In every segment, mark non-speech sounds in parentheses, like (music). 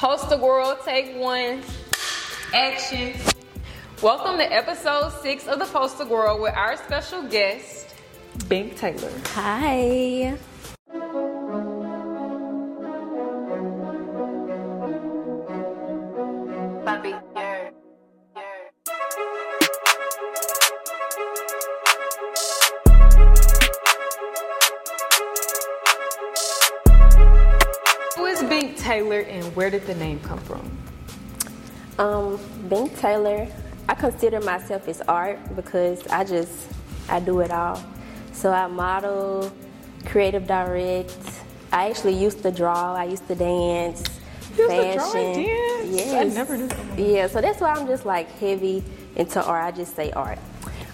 Poster Gworl, take one. Action. Welcome to episode six of the Poster Gworl with our special guest, Bink Taylor. Hi. Where did the name come from? Um, Bink Taylor, I consider myself as art because I just I do it all. So I model, creative direct. I actually used to draw. I used to dance. You used to fashion. draw and dance? Yes. I never knew that. Yeah, so that's why I'm just like heavy into art. I just say art.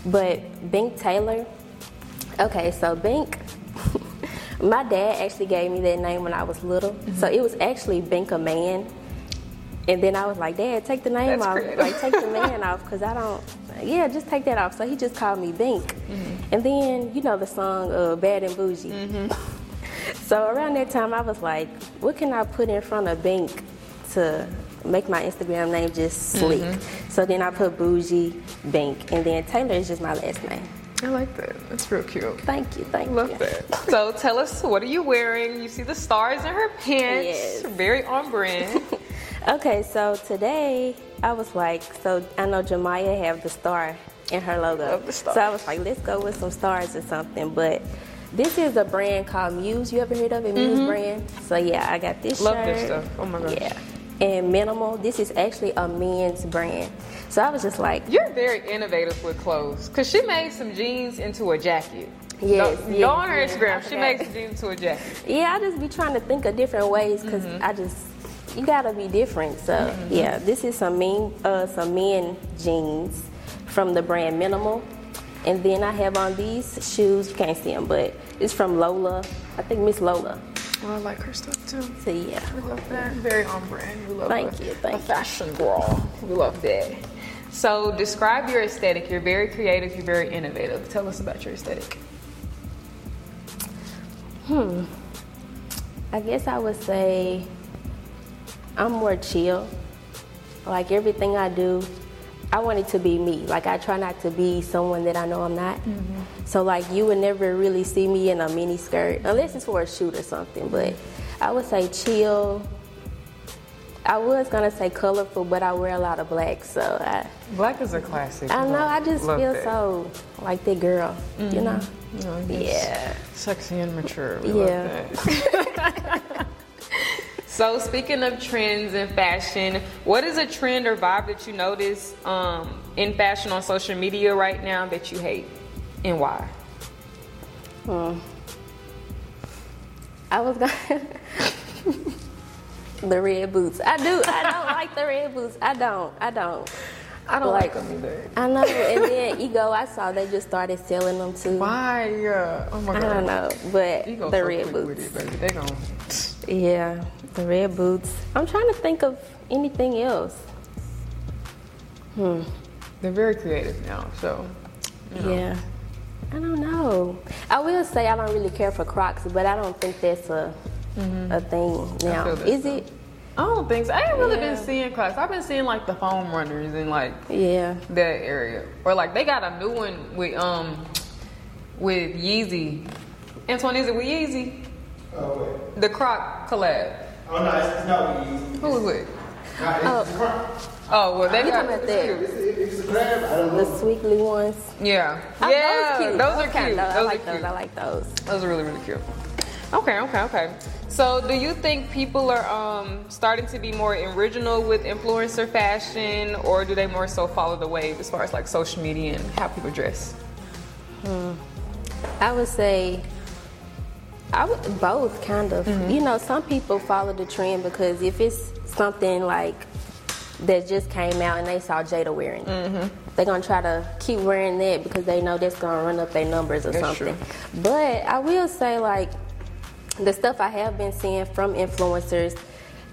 But Bink Taylor, okay, so Bink, (laughs) my dad actually gave me that name when I was little. Mm-hmm. So it was actually Bink man. And then I was like, Dad, take the name That's off. creative. Like, take the man (laughs) off, because I don't, yeah, just take that off. So he just called me Bink. Mm-hmm. And then, you know, the song uh, Bad and Bougie. (laughs) So around that time, I was like, what can I put in front of Bink to make my Instagram name just sleek? Mm-hmm. So then I put Bougie, Bink, and then Taylor is just my last name. I like that. That's real cute. Thank you, thank Love you. Love that. So tell us, what are you wearing? You see the stars in her pants. Yes. Very on brand. (laughs) Okay, so today I was like, so I know Jemiah have the star in her logo. Love the star. So I was like, let's go with some stars or something. But this is a brand called Muse. You ever heard of it? Muse brand. So yeah, I got this Mm-hmm. Love shirt. this stuff. Oh my gosh. Yeah. And minimal. This is actually a men's brand. So I was just like, You're very innovative with clothes. Cause she made some jeans into a jacket. Yes, Go, yes, go on her yes, Instagram. She makes jeans into a jacket. yeah, I just be trying to think of different ways because Mm-hmm. I just you gotta be different. So yeah, this is some men uh, some men jeans from the brand Minimal, and then I have on these shoes. You can't see them, but it's from Lola. I think Miss Lola. Oh, I like her stuff too. So yeah, We love that. Very on brand. We love Thank a, you, thank a you. fashion girl. We love that. So describe your aesthetic. You're very creative. You're very innovative. Tell us about your aesthetic. Hmm. I guess I would say I'm more chill. Like everything I do, I want it to be me. Like I try not to be someone that I know I'm not. Mm-hmm. So like you would never really see me in a mini skirt unless it's for a shoot or something. But I would say chill. I was gonna say colorful, but I wear a lot of black, so I, Black is a classic. I know I just feel that. so like that girl, you mm-hmm. know? You know, just Yeah. Sexy and mature. We Yeah. (laughs) love that. so speaking of trends in fashion, what is a trend or vibe that you notice um, in fashion on social media right now that you hate, and why? Hmm. I was gonna (laughs) the red boots. I do. I don't like the red boots. I don't. I don't. I don't Like- like them either. I know. And then Ego, I saw they just started selling them too. Why? Yeah. Oh my god. I don't know, but You go the so red quick boots. with it, baby. They gon' Yeah, the red boots. I'm trying to think of anything else. Hmm. They're very creative now, so. Yeah, I don't know. I will say I don't really care for Crocs, but I don't think that's a a thing now. Is that, Is though. it? I don't think so. I ain't really Yeah. been seeing Crocs. I've been seeing like the foam runners and like Yeah. that area, or like they got a new one with um with Yeezy. Antoine, is it with Yeezy? Oh, wait. The Croc collab. Oh, no, it's, it's not what you use. Who is it? Nah, it's, it's, Oh well, they You got talking about that? it's, it's a crab. I don't The sweetly ones. yeah, Oh, yeah. those cute. Those are Okay, cute. no, I Those like are those. cute. I like those. Those are really really cute. Okay, okay, okay. So, do you think people are um, starting to be more original with influencer fashion, or do they more so follow the wave as far as like social media and how people dress? I would say I would both kind of. Mm-hmm. You know, some people follow the trend because if it's something like that just came out and they saw Jada wearing it, mm-hmm. they're gonna try to keep wearing that because they know that's gonna run up their numbers or That's something. But I will say like the stuff I have been seeing from influencers,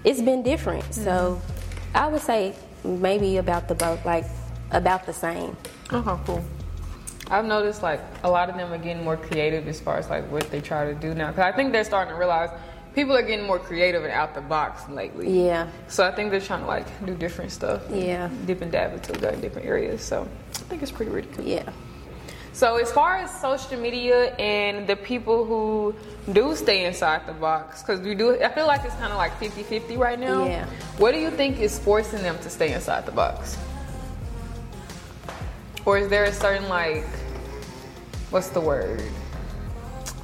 it's been different. So mm-hmm. I would say maybe about the both, like about the same. Oh, okay, cool. I've noticed like a lot of them are getting more creative as far as like what they try to do now. Cause I think they're starting to realize people are getting more creative and out the box lately. Yeah. So I think they're trying to like do different stuff. Yeah. Dip and dab into different areas. So I think it's pretty really cool. Yeah. So as far as social media and the people who do stay inside the box, because we do, I feel like it's kind of like 50-50 right now. Yeah. What do you think is forcing them to stay inside the box? Or is there a certain like, what's the word?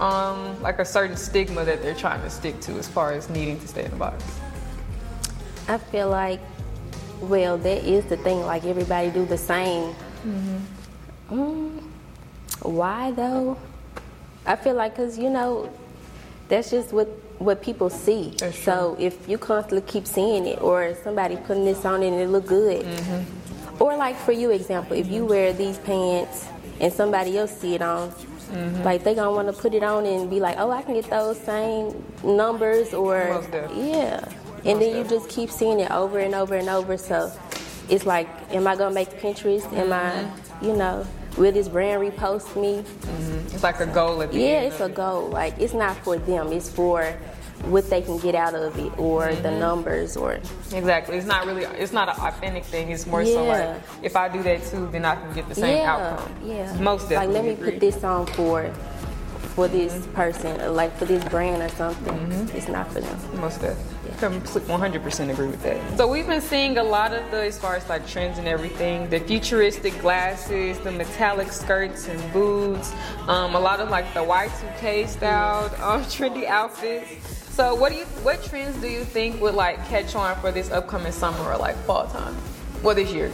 Um, like a certain stigma that they're trying to stick to as far as needing to stay in the box. I feel like, well, that is the thing. Like everybody do the same. Mm, why though? I feel like, cause you know, that's just what what people see. So if you constantly keep seeing it, or somebody putting this on and it look good, Mm-hmm. Or like for you example, if you wear these pants and somebody else see it on. Mm-hmm. Like they gonna want to put it on and be like, oh, I can get those same numbers, or Most yeah. And then you just keep seeing it over and over and over. So it's like, am I gonna make Pinterest? Am Mm-hmm. I, you know, will this brand repost me? It's like a goal at the Yeah, end. it's of a goal. Like it's not for them. It's for what they can get out of it, or Mm-hmm. the numbers, or Exactly. It's not really. It's not an authentic thing. It's more so like if I do that too, then I can get the same yeah, outcome. yeah. Most Like let me agree. put this on for for this Mm-hmm. person, like for this brand or something. It's not for them. Most definitely. Complete 100% agree with that. So we've been seeing a lot of the, as far as like trends and everything, the futuristic glasses, the metallic skirts and boots, um, a lot of like the Y2K styled um, (laughs) trendy outfits. So what do you, what trends do you think would like catch on for this upcoming summer or like fall time? Well, this year.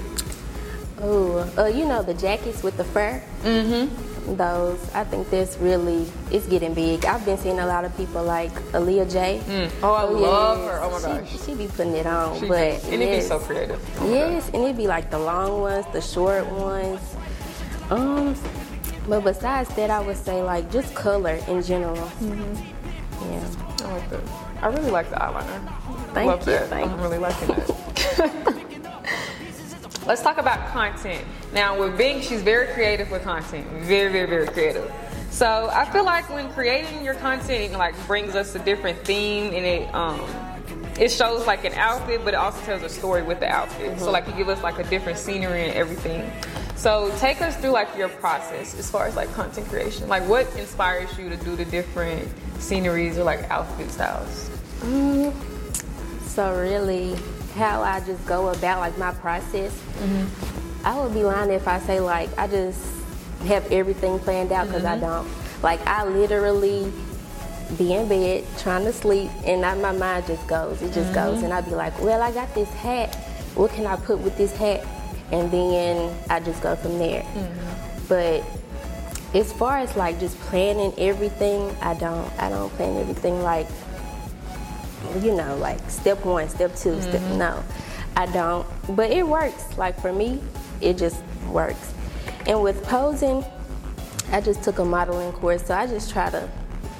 Oh, uh, you know the jackets with the fur. Mm-hmm. Those, I think that's really, it's getting big. I've been seeing a lot of people like Aaliyah J. Oh, I love yes. her. Oh my She- gosh. She, be putting it on, She but and it'd be so creative. Oh Yes, and it'd be like the long ones, the short ones. Um, but besides that, I would say like just color in general. Mm-hmm. Like that. I really like the eyeliner. Thank Love you, that. thank I'm really liking it. (laughs) Let's talk about content. Now with Bink, she's very creative with content. Very, very, very creative. So I feel like when creating your content, it like brings us a different theme and it um it shows like an outfit, but it also tells a story with the outfit. So mm-hmm. like you give us like a different scenery and everything. So take us through like your process as far as like content creation. Like what inspires you to do the different sceneries or like outfit styles? Mm, so really, how I just go about like my process, mm-hmm. I would be lying if I say like I just have everything planned out because I don't. Like I literally be in bed trying to sleep, and I, my mind just goes. It just goes, mm-hmm. and I'd be like, well, I got this hat. What can I put with this hat? And then I just go from there. Mm-hmm. But as far as like just planning everything, I don't. I don't plan everything like you know, like step one, step 2 step mm-hmm. no, I don't. But it works. Like for me, it just works. And with posing, I just took a modeling course, so I just try to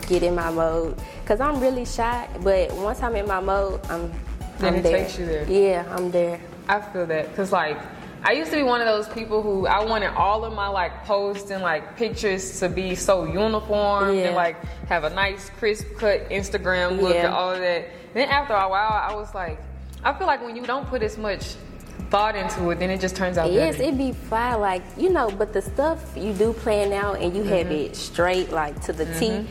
get in my mode. Cause I'm really shy, but once I'm in my mode, I'm, Then I'm it there. takes you there. Yeah, I'm there. I feel that because like I used to be one of those people who I wanted all of my like posts and like pictures to be so uniform Yeah. and like have a nice crisp cut Instagram look Yeah. and all of that. Then after a while, I was like, I feel like when you don't put as much thought into it, then it just turns out Yes, better. it be fine, like you know, but the stuff you do plan out and you have Mm-hmm. it straight, like to the T.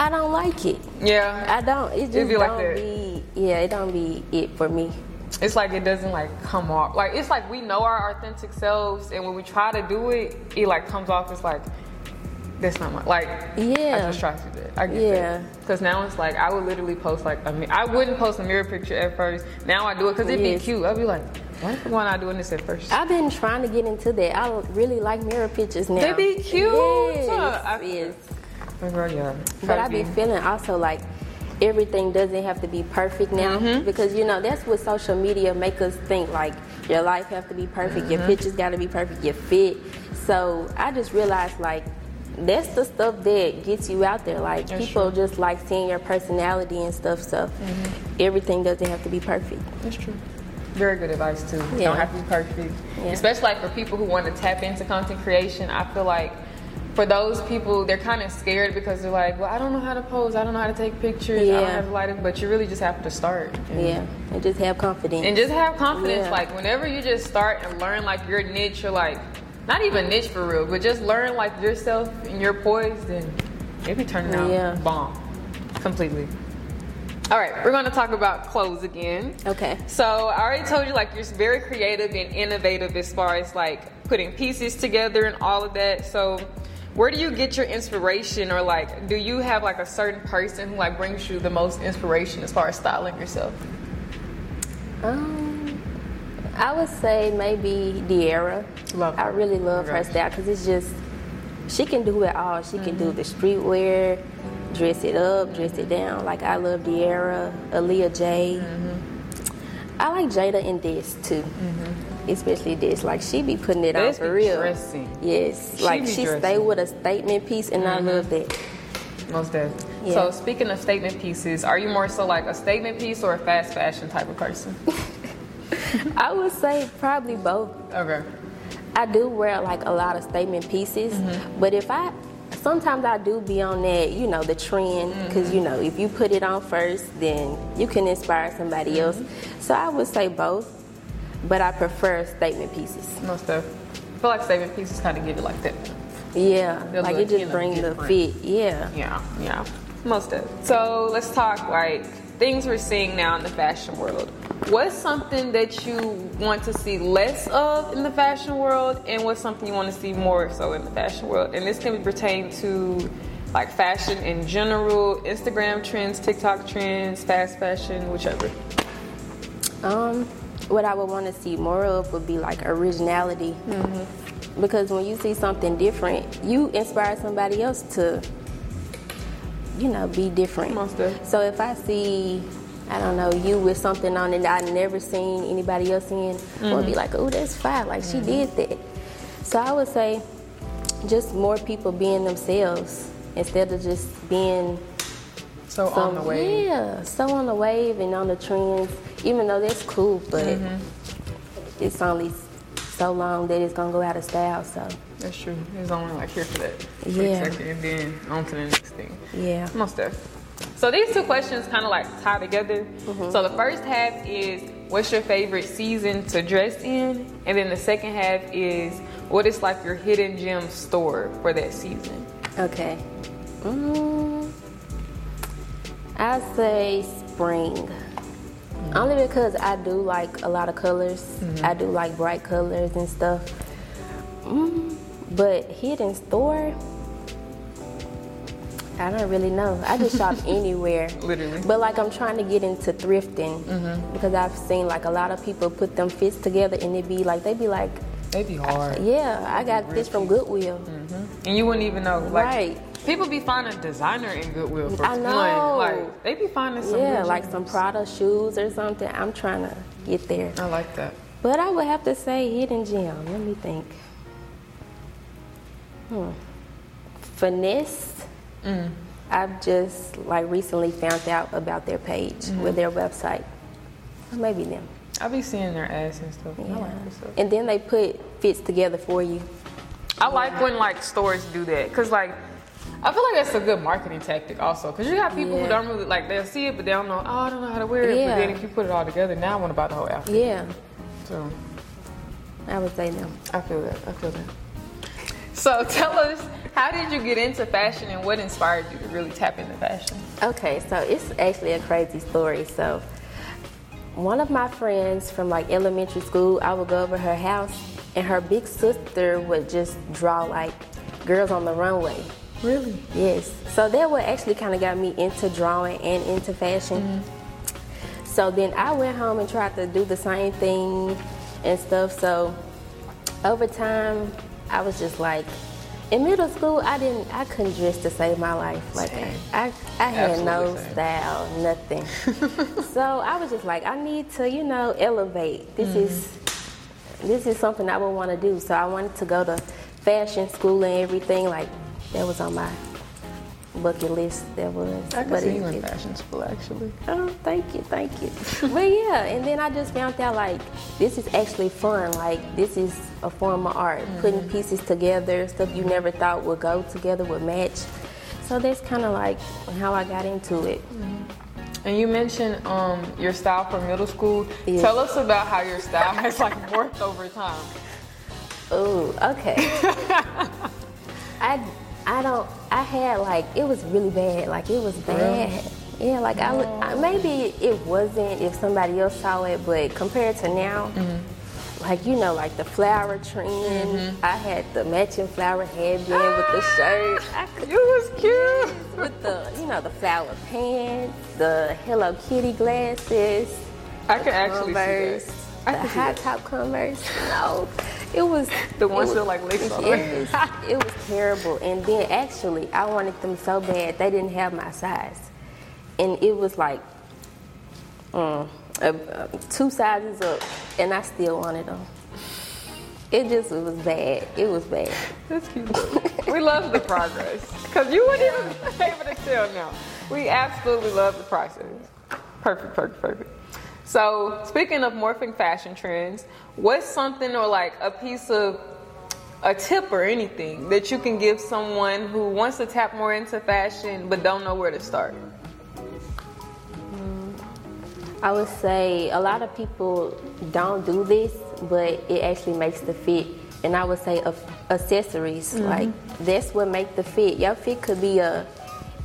I don't like it. yeah, I don't. It just It be don't that. be. Yeah, it don't be it for me. it's like it doesn't like come off. Like it's like we know our authentic selves, and when we try to do it, it like comes off as like that's not my like. Yeah. I just try to do that. I get Yeah. that. Because now it's like I would literally post like a I wouldn't post a mirror picture at first. Now I do it because it'd Yes. be cute. I'd be like, why the fuck am I not doing this at first? I've been trying to get into that. I really like mirror pictures now. They be cute. Yes, I- yes. Girl, yeah. But I've been feeling also like everything doesn't have to be perfect now Mm-hmm. because you know that's what social media make us think like your life have to be perfect, Mm-hmm. your pictures got to be perfect, your fit. So I just realized like that's the stuff that gets you out there. Like That's people true. just like seeing your personality and stuff. So everything doesn't have to be perfect. That's true. Very good advice too. Yeah. Don't have to be perfect. Yeah. Especially like for people who want to tap into content creation. I feel like for those people, they're kind of scared because they're like, well, I don't know how to pose, I don't know how to take pictures, I don't Yeah. have lighting, but you really just have to start. And, Yeah, and just have confidence. And just have confidence. Yeah. Like whenever you just start and learn like your niche or like not even niche for real, but just learn like yourself and your poise, then it be turning out Yeah. bomb. Completely. All right, we're gonna talk about clothes again. okay. So I already told you like you're very creative and innovative as far as like putting pieces together and all of that. So where do you get your inspiration or like do you have like a certain person who like brings you the most inspiration as far as styling yourself? Um, I would say maybe De'Ara. Love I really love her style because it's just she can do it all. She can Mm-hmm. do the streetwear, dress it up, dress it down. Like I love De'Ara, Aaliyah J. Mm-hmm. I like Jada in this too, mm-hmm. especially this, Like she be putting it on for real. dressing. Yes, She like she dressing. stay with a statement piece, and I mm-hmm. love that. Most definitely. Yeah. So speaking of statement pieces, are you more so like a statement piece or a fast fashion type of person? (laughs) I would say probably both. Okay. I do wear like a lot of statement pieces, mm-hmm. but if I sometimes I do be on that, you know, the trend because you know if you put it on first, then you can inspire somebody else. Mm-hmm. So I would say both, but I prefer statement pieces. Most definitely. I feel like statement pieces kind of give it like that. Yeah, They'll like look, it just brings the fit. Yeah. Yeah, yeah. Most of it. So let's talk like things we're seeing now in the fashion world. What's something that you want to see less of in the fashion world, and what's something you want to see more so in the fashion world? And this can pertain to like fashion in general, Instagram trends, TikTok trends, fast fashion, whichever. Um, what I would want to see more of would be like originality. Because when you see something different, you inspire somebody else to, you know, be different. So if I see, I don't know, you with something on it that I never seen anybody else in, would be like, oh, that's fine. Like she did that. So I would say, just more people being themselves instead of just being So so, on the wave. Yeah, so on the wave and on the trends, even though that's cool, but Mm-hmm. it's only so long that it's gonna go out of style. So That's true. It's only like here for that quick Yeah. second, and then on to the next thing. yeah, Most definitely. So these two questions kind of like tie together. So the first half is what's your favorite season to dress in, and then the second half is what is like your hidden gem store for that season. okay. Mm, I say spring. Only because I do like a lot of colors. I do like bright colors and stuff. Mm, but hidden store, I don't really know. I just shop (laughs) anywhere. Literally. But like I'm trying to get into thrifting Mm-hmm. because I've seen like a lot of people put them fits together and it be like they be like, They be hard, yeah, I got this from Goodwill. and you wouldn't even know. Like, Right. People be finding designer in Goodwill for I know. one. Like they be finding some. Yeah, like some Prada shoes or something. I'm trying to get there. I like that. But I would have to say hidden gem. Let me think. Hmm. Finesse. Mm. I've just like recently found out about their page Mm-hmm. with their website. Maybe them. I be seeing their ads and stuff. Yeah. like stuff. And then they put fits together for you. I like when like stores do that, cause like I feel like that's a good marketing tactic also, cause you got people who don't really like they'll see it, but they don't know. Oh, I don't know how to wear it. Yeah. But then if you put it all together, now I want to buy the whole outfit. Yeah, So I would say them. I feel that. I feel that. So (laughs) tell us, how did you get into fashion, and what inspired you to really tap into fashion? Okay, so it's actually a crazy story. So, one of my friends from like elementary school, I would go over her house, and her big sister would just draw like girls on the runway. Really? Yes. So that what actually kind of got me into drawing and into fashion. Mm-hmm. So then I went home and tried to do the same thing and stuff. So over time, I was just like, in middle school, I didn't, I couldn't dress to save my life. Like Same. I, I had no same. style, nothing. (laughs) so I was just like, I need to, you know, elevate. This mm-hmm. is, this is something I would want to do. So I wanted to go to fashion school and everything. Like that was on my bucket list that was. I But see it- you in it- fashion school actually. Oh, thank you, thank you. (laughs) but yeah, and then I just found out like this is actually fun. Like this is a form of art, putting pieces together, stuff you never thought would go together would match. So that's kind of like how I got into it. And you mentioned um, your style from middle school. Yeah. Tell us about how your style has like morphed over time. Oh, okay. (laughs) I I don't. I had like it was really bad. Like it was bad. Yeah, like I, look- I maybe it wasn't if somebody else saw it, but compared to now, mm-hmm. like you know, like the flower trend. Mm-hmm. I had the matching flower headband with the shirt. (laughs) I could, You was cute. with the you know the flower pants, the Hello Kitty glasses. I can actually Converse, see that. I the high top Converse. (laughs) No, it was The ones was- that like lace on Yes, it was terrible. And then actually, I wanted them so bad they didn't have my size, and it was like uh, two sizes up, and I still wanted them. It just it was bad. It was bad. That's cute. we love the progress because you wouldn't even be able to tell now. We absolutely love the process. Perfect, perfect, perfect. So, speaking of morphing fashion trends, what's something or like a piece of a tip or anything that you can give someone who wants to tap more into fashion but don't know where to start? I would say a lot of people don't do this, but it actually makes the fit. And I would say accessories, mm-hmm. like that's what make the fit. Your fit could be a,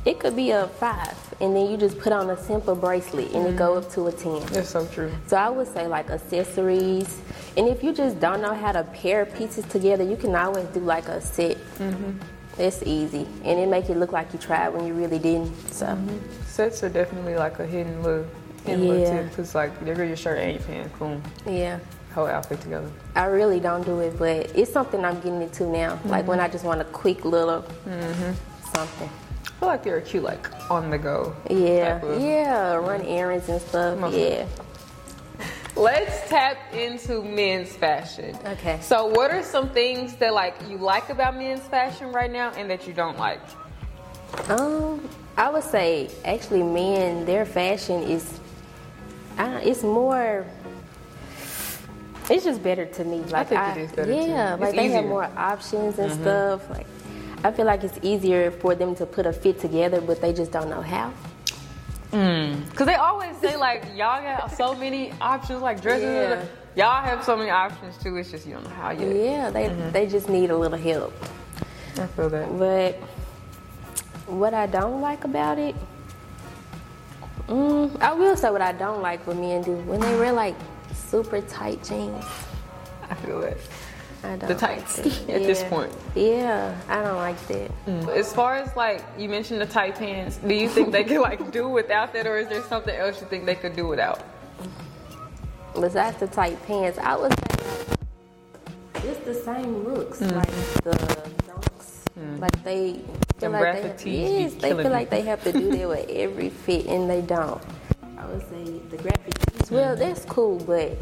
it could be a five, and then you just put on a simple bracelet and it mm-hmm. go up to a ten. That's so true. So I would say like accessories, and if you just don't know how to pair pieces together, you can always do like a set. Mm-hmm. It's easy, and it make it look like you tried when you really didn't. So. Mm-hmm. Sets are definitely like a hidden little, hidden little Yeah. tip because like there go your shirt and your pants, boom, Yeah. whole outfit together. I really don't do it, but it's something I'm getting into now. Like when I just want a quick little something. I feel like they're cute, like on the go. Yeah, yeah, run errands and stuff. Most- Yeah. Let's tap into men's fashion. Okay. So, what are some things that like you like about men's fashion right now, and that you don't like? Um, I would say actually, men, their fashion is, I don't, it's more. It's just better to me. Like think it is better, too. yeah, It's like they have more options and stuff. Like I feel like it's easier for them to put a fit together, but they just don't know how. Because they always say like y'all got so many options, like dresses. Yeah. Y'all have so many options too. It's just you don't know how yet. Yeah, they they just need a little help. I feel that. But what I don't like about it, mm, I will say what I don't like what men do when they wear like super tight jeans. I feel that. The tights, like (laughs) at this point. Yeah, I don't like that. Mm. As far as like you mentioned the tight pants, do you think they could like do without that, or is there something else you think they could do without? Besides the tight pants, I would say it's the same looks, mm. like the dunks. Mm. Like they feel like they have, yes, they feel me. like they have to do that with (laughs) every fit, and they don't. I would say the graphic tees. Well, mm-hmm. that's cool, but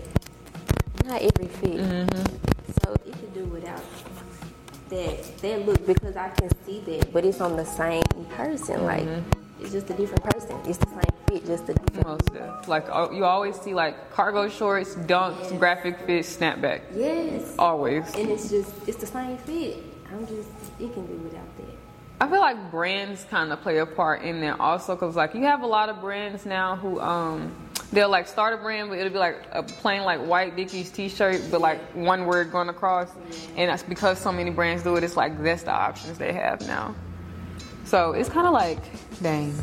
not every fit. Could do without that that look because I can see that, but it's on the same person. Like it's just a different person. It's the same fit, just a different. Most of like uh, you always see like cargo shorts, dunks, graphic fit, snapback. Yes. Always. And it's just it's the same fit. I'm just it can do without that. I feel like brands kind of play a part in that also because like you have a lot of brands now who um they'll like start a brand but it'll be like a plain like white Dickies t-shirt but like one word going across and that's because so many brands do it it's like that's the options they have now. So it's kind of like dang.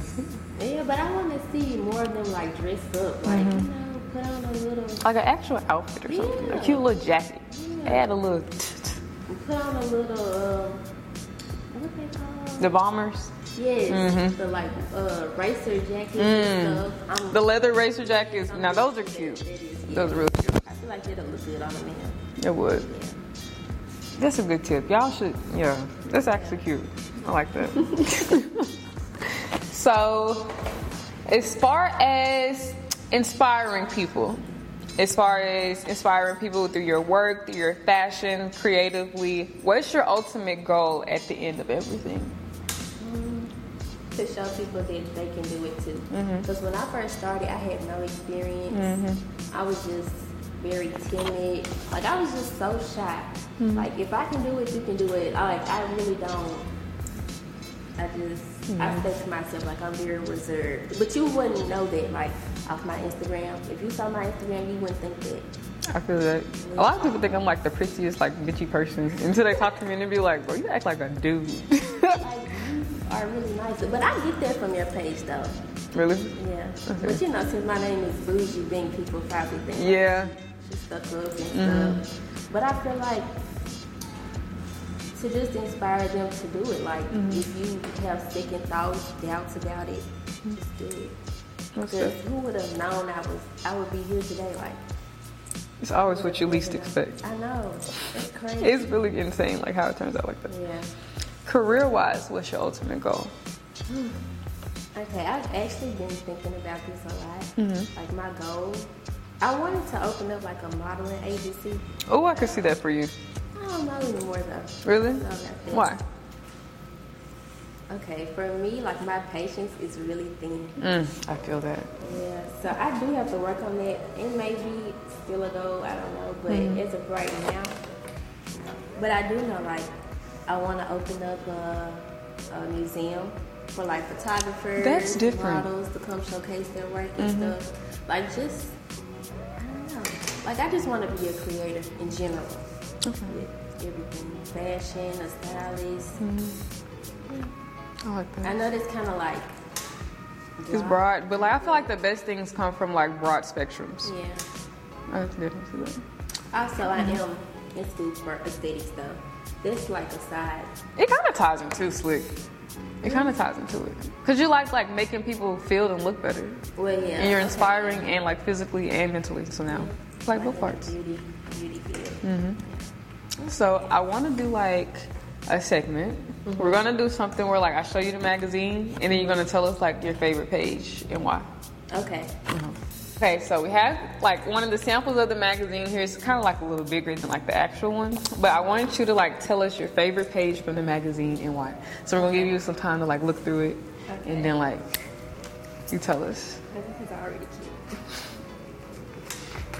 Yeah, but I want to see more of them like dressed up, like you know, put on a little, Like an actual outfit or something. A cute little jacket. Add a little put on a little, um, what they call? the bombers. Yes, the like uh, racer jackets and stuff. I'm, The leather racer jackets. Now those are cute. that is, yeah. Those are really cute. I feel like it'll look good on a man. It would. Yeah. That's a good tip. Y'all should, yeah. That's actually cute. I like that. (laughs) so, as far as inspiring people, as far as inspiring people through your work, through your fashion, creatively, what's your ultimate goal at the end of everything? To show people that they can do it too. Mm-hmm. Because when I first started, I had no experience. I was just very timid. Like I was just so shy. Mm-hmm. Like if I can do it, you can do it. I, like I really don't. I just I Mm-hmm. say to myself like I'm very reserved. But you wouldn't know that like off my Instagram. If you saw my Instagram, you wouldn't think that. I feel that. A lot of people think I'm like the prettiest, like bitchy person until they talk to me and they be like, "Bro, you act like a dude." Like (laughs) are really nice. But I get that from your page though. really? Yeah. Okay. But you know, since my name is Bougie, Bink, people probably think Yeah. she's stuck up and Mm-hmm. stuff. But I feel like to just inspire them to do it. Like Mm-hmm. if you have second thoughts, doubts about it, just do it. Because who would have known I was I would be here today? Like It's always what you least expect. I know. It's crazy. It's really insane, like how it turns out like that. yeah. Career-wise, what's your ultimate goal? Okay, I've actually been thinking about this a lot. Mm-hmm. Like my goal, I wanted to open up like a modeling agency. Oh, I can see that for you. I don't know anymore though. Really? No, about that. Why? Okay, for me, like my patience is really thin. Mm, I feel that. Yeah, so I do have to work on that. It may be still a goal, I don't know, but Mm-hmm. as of right now, but I do know like I want to open up a, a museum for like photographers, That's different. Mm-hmm. models to come showcase their work and stuff. Like just, I don't know. Like I just want to be a creator in general with everything, fashion, a stylist. I like that. I know that's kind of like. It's broad, but like I feel like the best things come from like broad spectrums. Yeah. I definitely see that. Also, I am in school for aesthetics though. That's like a side. It kind of ties into slick. It kind of mm-hmm. ties into it because you like like making people feel and look better, Well, yeah. and you're okay. inspiring and like physically and mentally. So now, it's like both parts. Beauty, beauty. Mm-hmm. So I want to do like a segment. Mm-hmm. We're gonna do something where like I show you the magazine, and then you're gonna tell us like your favorite page and why. Okay. Okay, so we have like one of the samples of the magazine here. It's kind of like a little bigger than like the actual one, but I want you to like tell us your favorite page from the magazine and why. So we're gonna give you some time to like look through it, Okay. and then like you tell us. This is already cute.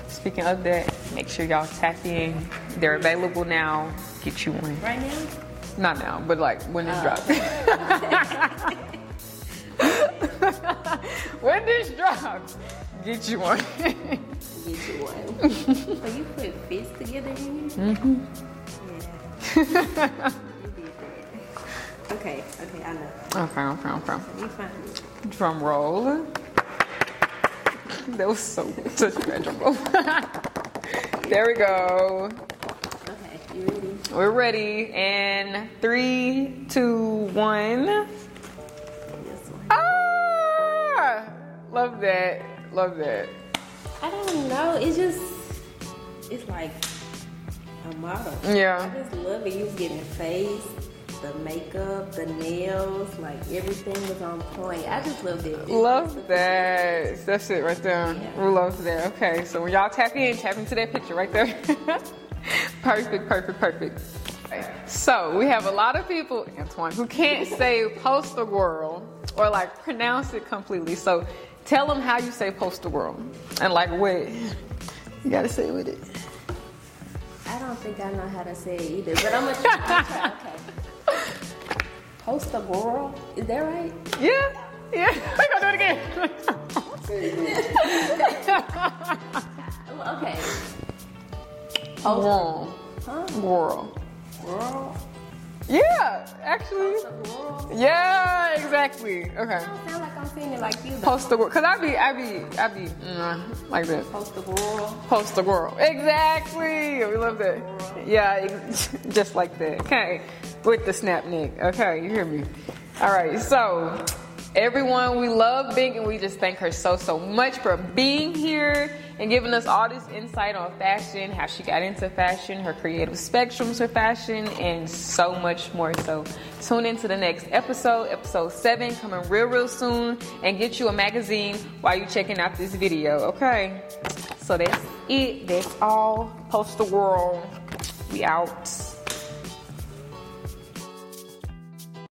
Speaking of that, make sure y'all tap in. They're available now. Get you one. Right now? Not now, but like when it Oh. drops. (laughs) (laughs) when this drops, get you one. Get you one. (laughs) so you put fists together in here? Mm-hmm. Yeah. you did that. Okay, okay, I know. okay, okay, okay. You find it. Drum roll. That was so such a drum roll. (laughs) there we go. Okay, you ready? We're ready. And three, two, one. Ah! Love that. Love that. I don't know. It's just, it's like a model. Yeah. I just love it. You was getting the face, the makeup, the nails, like everything was on point. I just loved it. Love that. That's it right there. Yeah. We love that. Okay, so when y'all tap in, tap into that picture right there. (laughs) perfect, perfect, perfect. So we have a lot of people, Antoine, who can't say poster girl or like pronounce it completely. So tell them how you say poster world and like what you gotta say with it. I don't think I know how to say it either, but I'm gonna try. Okay. Post a girl. Is that right? Yeah, yeah. We gonna do it again. (laughs) Okay. World. Huh? World. Girl. Yeah, actually. Post. Yeah, exactly. Okay. Like I'm saying it like you. Post the world, cause I be, I be, I be mm, like that. Post a girl. Post the world, exactly. We love that. Yeah, (laughs) just like that. Okay, with the snap neck. Okay, you hear me? All right. So, everyone, we love Bink, and we just thank her so, so much for being here and giving us all this insight on fashion, how she got into fashion, her creative spectrums for fashion, and so much more. So, tune into the next episode, episode seven, coming real, real soon, and get you a magazine while you're checking out this video. Okay. So that's it. That's all. Post the world. We out.